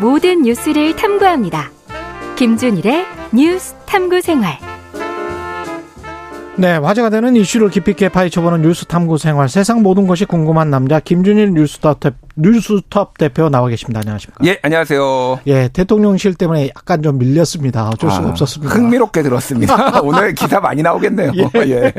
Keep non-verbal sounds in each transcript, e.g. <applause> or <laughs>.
모든 뉴스를 탐구합니다. 김준일의 뉴스 탐구 생활. 네, 화제가 되는 이슈를 깊이 있게 파헤쳐보는 뉴스 탐구 생활. 세상 모든 것이 궁금한 남자 김준일 뉴스톱, 뉴스톱 대표 나와 계십니다. 안녕하십니까? 예, 안녕하세요. 예, 대통령실 때문에 약간 좀 밀렸습니다. 어쩔 수가 아, 없었습니다. 흥미롭게 들었습니다. <laughs> 오늘 기사 많이 나오겠네요. 예. 예.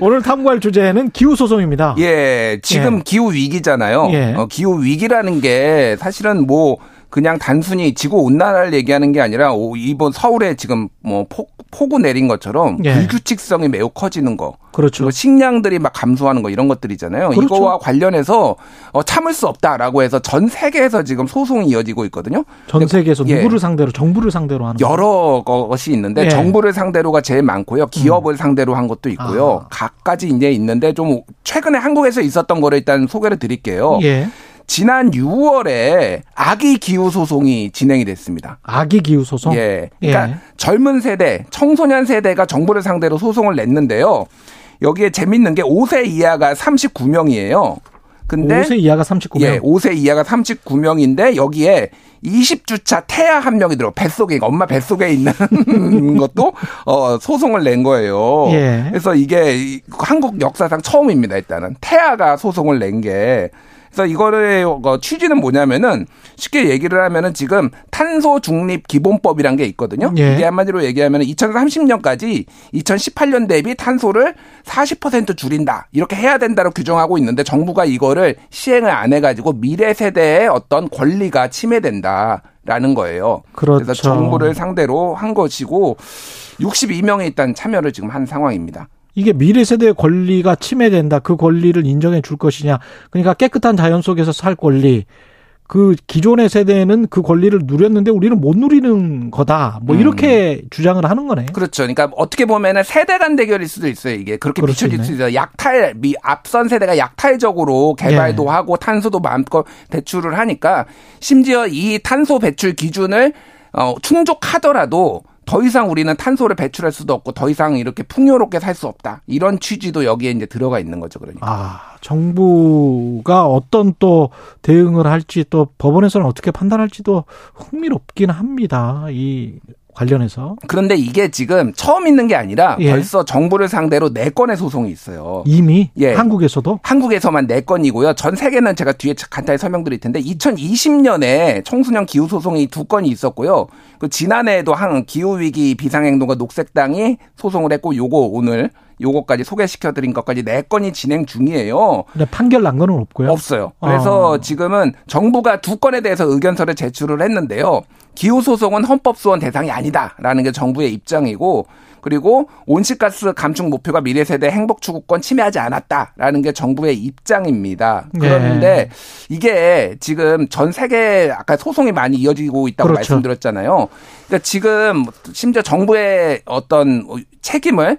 오늘 탐구할 주제는 기후 소송입니다. 예, 지금 예. 기후 위기잖아요. 예. 어, 기후 위기라는 게 사실은 뭐 그냥 단순히 지구 온난화를 얘기하는 게 아니라 이번 서울에 지금 뭐 폭, 폭우 내린 것처럼 예. 불규칙성이 매우 커지는 거. 그렇죠. 식량들이 막 감소하는 거 이런 것들이잖아요. 그렇죠. 이거와 관련해서 어, 참을 수 없다라고 해서 전 세계에서 지금 소송이 이어지고 있거든요. 전 세계에서 예. 누구를 상대로 정부를 상대로 하는 여러 거? 것이 있는데 예. 정부를 상대로가 제일 많고요. 기업을 음. 상대로 한 것도 있고요. 아. 각가지 이제 있는데 좀 최근에 한국에서 있었던 거를 일단 소개를 드릴게요. 예. 지난 6월에 아기 기후 소송이 진행이 됐습니다. 아기 기후 소송? 예. 그러니까 예. 젊은 세대, 청소년 세대가 정부를 상대로 소송을 냈는데요. 여기에 재밌는 게 5세 이하가 39명이에요. 근데 5세 이하가 39명. 예, 5세 이하가 39명인데 여기에 20주차 태아 한 명이 들어 뱃속에 엄마 뱃속에 있는 <laughs> 것도 어 소송을 낸 거예요. 예. 그래서 이게 한국 역사상 처음입니다. 일단은 태아가 소송을 낸 게 그래서 이거를 어, 취지는 뭐냐면은 쉽게 얘기를 하면은 지금 탄소 중립 기본법이란 게 있거든요. 예. 이게 한마디로 얘기하면 2030년까지 2018년 대비 탄소를 40% 줄인다. 이렇게 해야 된다고 규정하고 있는데 정부가 이거를 시행을 안 해가지고 미래 세대의 어떤 권리가 침해된다. 라는 거예요. 그렇죠. 그래서 정부를 상대로 한 것이고 62명이 일단 참여를 지금 한 상황입니다. 이게 미래 세대의 권리가 침해된다. 그 권리를 인정해 줄 것이냐. 그러니까 깨끗한 자연 속에서 살 권리. 그 기존의 세대는 그 권리를 누렸는데 우리는 못 누리는 거다. 뭐 음. 이렇게 음. 주장을 하는 거네. 그렇죠. 그러니까 어떻게 보면은 세대 간 대결일 수도 있어요. 이게 그렇게 비춰질 수 있어요. 약탈 미 앞선 세대가 약탈적으로 개발도 예. 하고 탄소도 마음껏 배출을 하니까 심지어 이 탄소 배출 기준을 어 충족하더라도 더 이상 우리는 탄소를 배출할 수도 없고 더 이상 이렇게 풍요롭게 살 수 없다. 이런 취지도 여기에 이제 들어가 있는 거죠. 그러니까. 아, 정부가 어떤 또 대응을 할지 또 법원에서는 어떻게 판단할지도 흥미롭긴 합니다. 이 관련해서. 그런데 이게 지금 처음 있는 게 아니라 예. 벌써 정부를 상대로 네 건의 소송이 있어요. 이미 예. 한국에서도 한국에서만 네 건이고요. 전 세계는 제가 뒤에 간단히 설명드릴 텐데 2020년에 청소년 기후 소송이 두 건이 있었고요. 그 지난해에도 한 기후 위기 비상행동과 녹색당이 소송을 했고 요거 오늘 요거까지 소개시켜 드린 것까지 네 건이 진행 중이에요. 근데 판결 난 거는 없고요. 없어요. 그래서 아. 지금은 정부가 두 건에 대해서 의견서를 제출을 했는데요. 기후 소송은 헌법 소원 대상이 아니다라는 게 정부의 입장이고 그리고 온실가스 감축 목표가 미래 세대 행복 추구권 침해하지 않았다라는 게 정부의 입장입니다. 네. 그런데 네. 이게 지금 전 세계 아까 소송이 많이 이어지고 있다고 그렇죠. 말씀드렸잖아요. 그러니까 지금 심지어 정부의 어떤 책임을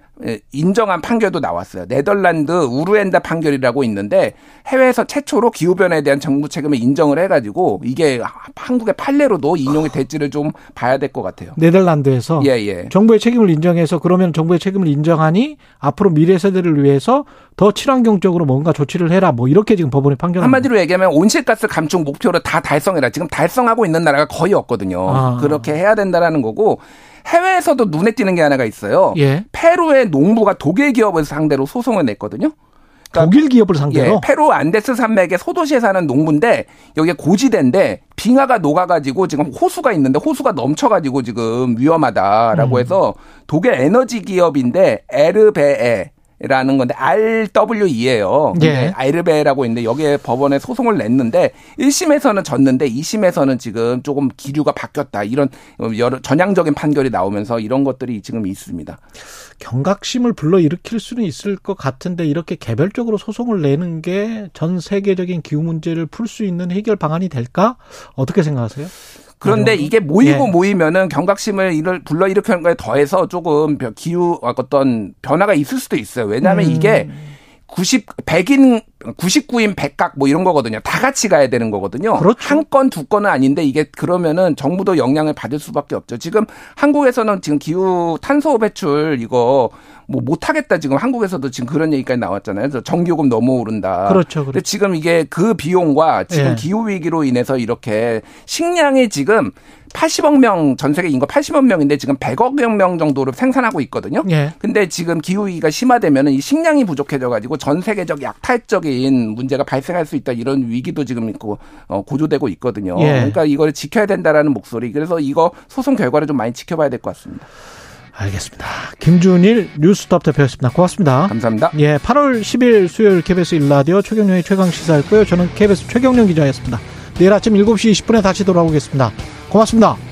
인정한 판결도 나왔어요. 네덜란드 우르엔다 판결이라고 있는데 해외에서 최초로 기후변화에 대한 정부 책임을 인정을 해가지고 이게 한국의 판례로도 인용이 될지를 좀 봐야 될 것 같아요. 네덜란드에서 예, 예. 정부의 책임을 인정해서 그러면 정부의 책임을 인정하니 앞으로 미래 세대를 위해서 더 친환경적으로 뭔가 조치를 해라 뭐 이렇게 지금 법원이 판결 한마디로 얘기하면 온실가스 감축 목표를 다 달성해라. 지금 달성하고 있는 나라가 거의 없거든요. 아. 그렇게 해야 된다라는 거고 해외에서도 눈에 띄는 게 하나가 있어요. 예. 페루의 농부가 독일 기업을 상대로 소송을 냈거든요. 그러니까 독일 기업을 상대로? 예, 페루 안데스 산맥의 소도시에 사는 농부인데 여기에 고지대인데 빙하가 녹아가지고 지금 호수가 있는데 호수가 넘쳐가지고 지금 위험하다라고 음. 해서 독일 에너지 기업인데 에르베에 라는 건데 RWE예요. 예. 아이르베라고 있는데 여기에 법원에 소송을 냈는데 1심에서는 졌는데 2심에서는 지금 조금 기류가 바뀌었다. 이런 여러 전향적인 판결이 나오면서 이런 것들이 지금 있습니다. 경각심을 불러일으킬 수는 있을 것 같은데 이렇게 개별적으로 소송을 내는 게 전 세계적인 기후 문제를 풀 수 있는 해결 방안이 될까? 어떻게 생각하세요? 그런데 이게 모이고 예. 모이면은 경각심을 이를 불러일으키는 거에 더해서 조금 기후 어떤 변화가 있을 수도 있어요. 왜냐하면 음. 이게 90, 100인, 99인 100각 뭐 이런 거거든요. 다 같이 가야 되는 거거든요. 그렇죠. 한 건, 두 건은 아닌데 이게 그러면은 정부도 영향을 받을 수밖에 없죠. 지금 한국에서는 지금 기후 탄소 배출 이거 뭐 못하겠다 지금 한국에서도 지금 그런 얘기까지 나왔잖아요. 그래서 전기요금 너무 오른다. 그렇죠, 근데 그렇죠. 지금 이게 그 비용과 지금 예. 기후 위기로 인해서 이렇게 식량이 지금 80억 명 전 세계 인구 80억 명인데 지금 100억 명 정도로 생산하고 있거든요. 예. 근데 지금 기후 위기가 심화되면은 이 식량이 부족해져 가지고 전 세계적 약탈적인 문제가 발생할 수 있다 이런 위기도 지금 있고 어, 고조되고 있거든요. 예. 그러니까 이걸 지켜야 된다라는 목소리. 그래서 이거 소송 결과를 좀 많이 지켜봐야 될 것 같습니다. 알겠습니다. 김준일 뉴스톱 대표였습니다. 고맙습니다. 감사합니다. 예, 8월 10일 수요일 KBS 일라디오 최경영의 최강 시사였고요. 저는 KBS 최경영 기자였습니다. 내일 아침 7시 20분에 다시 돌아오겠습니다. 고맙습니다.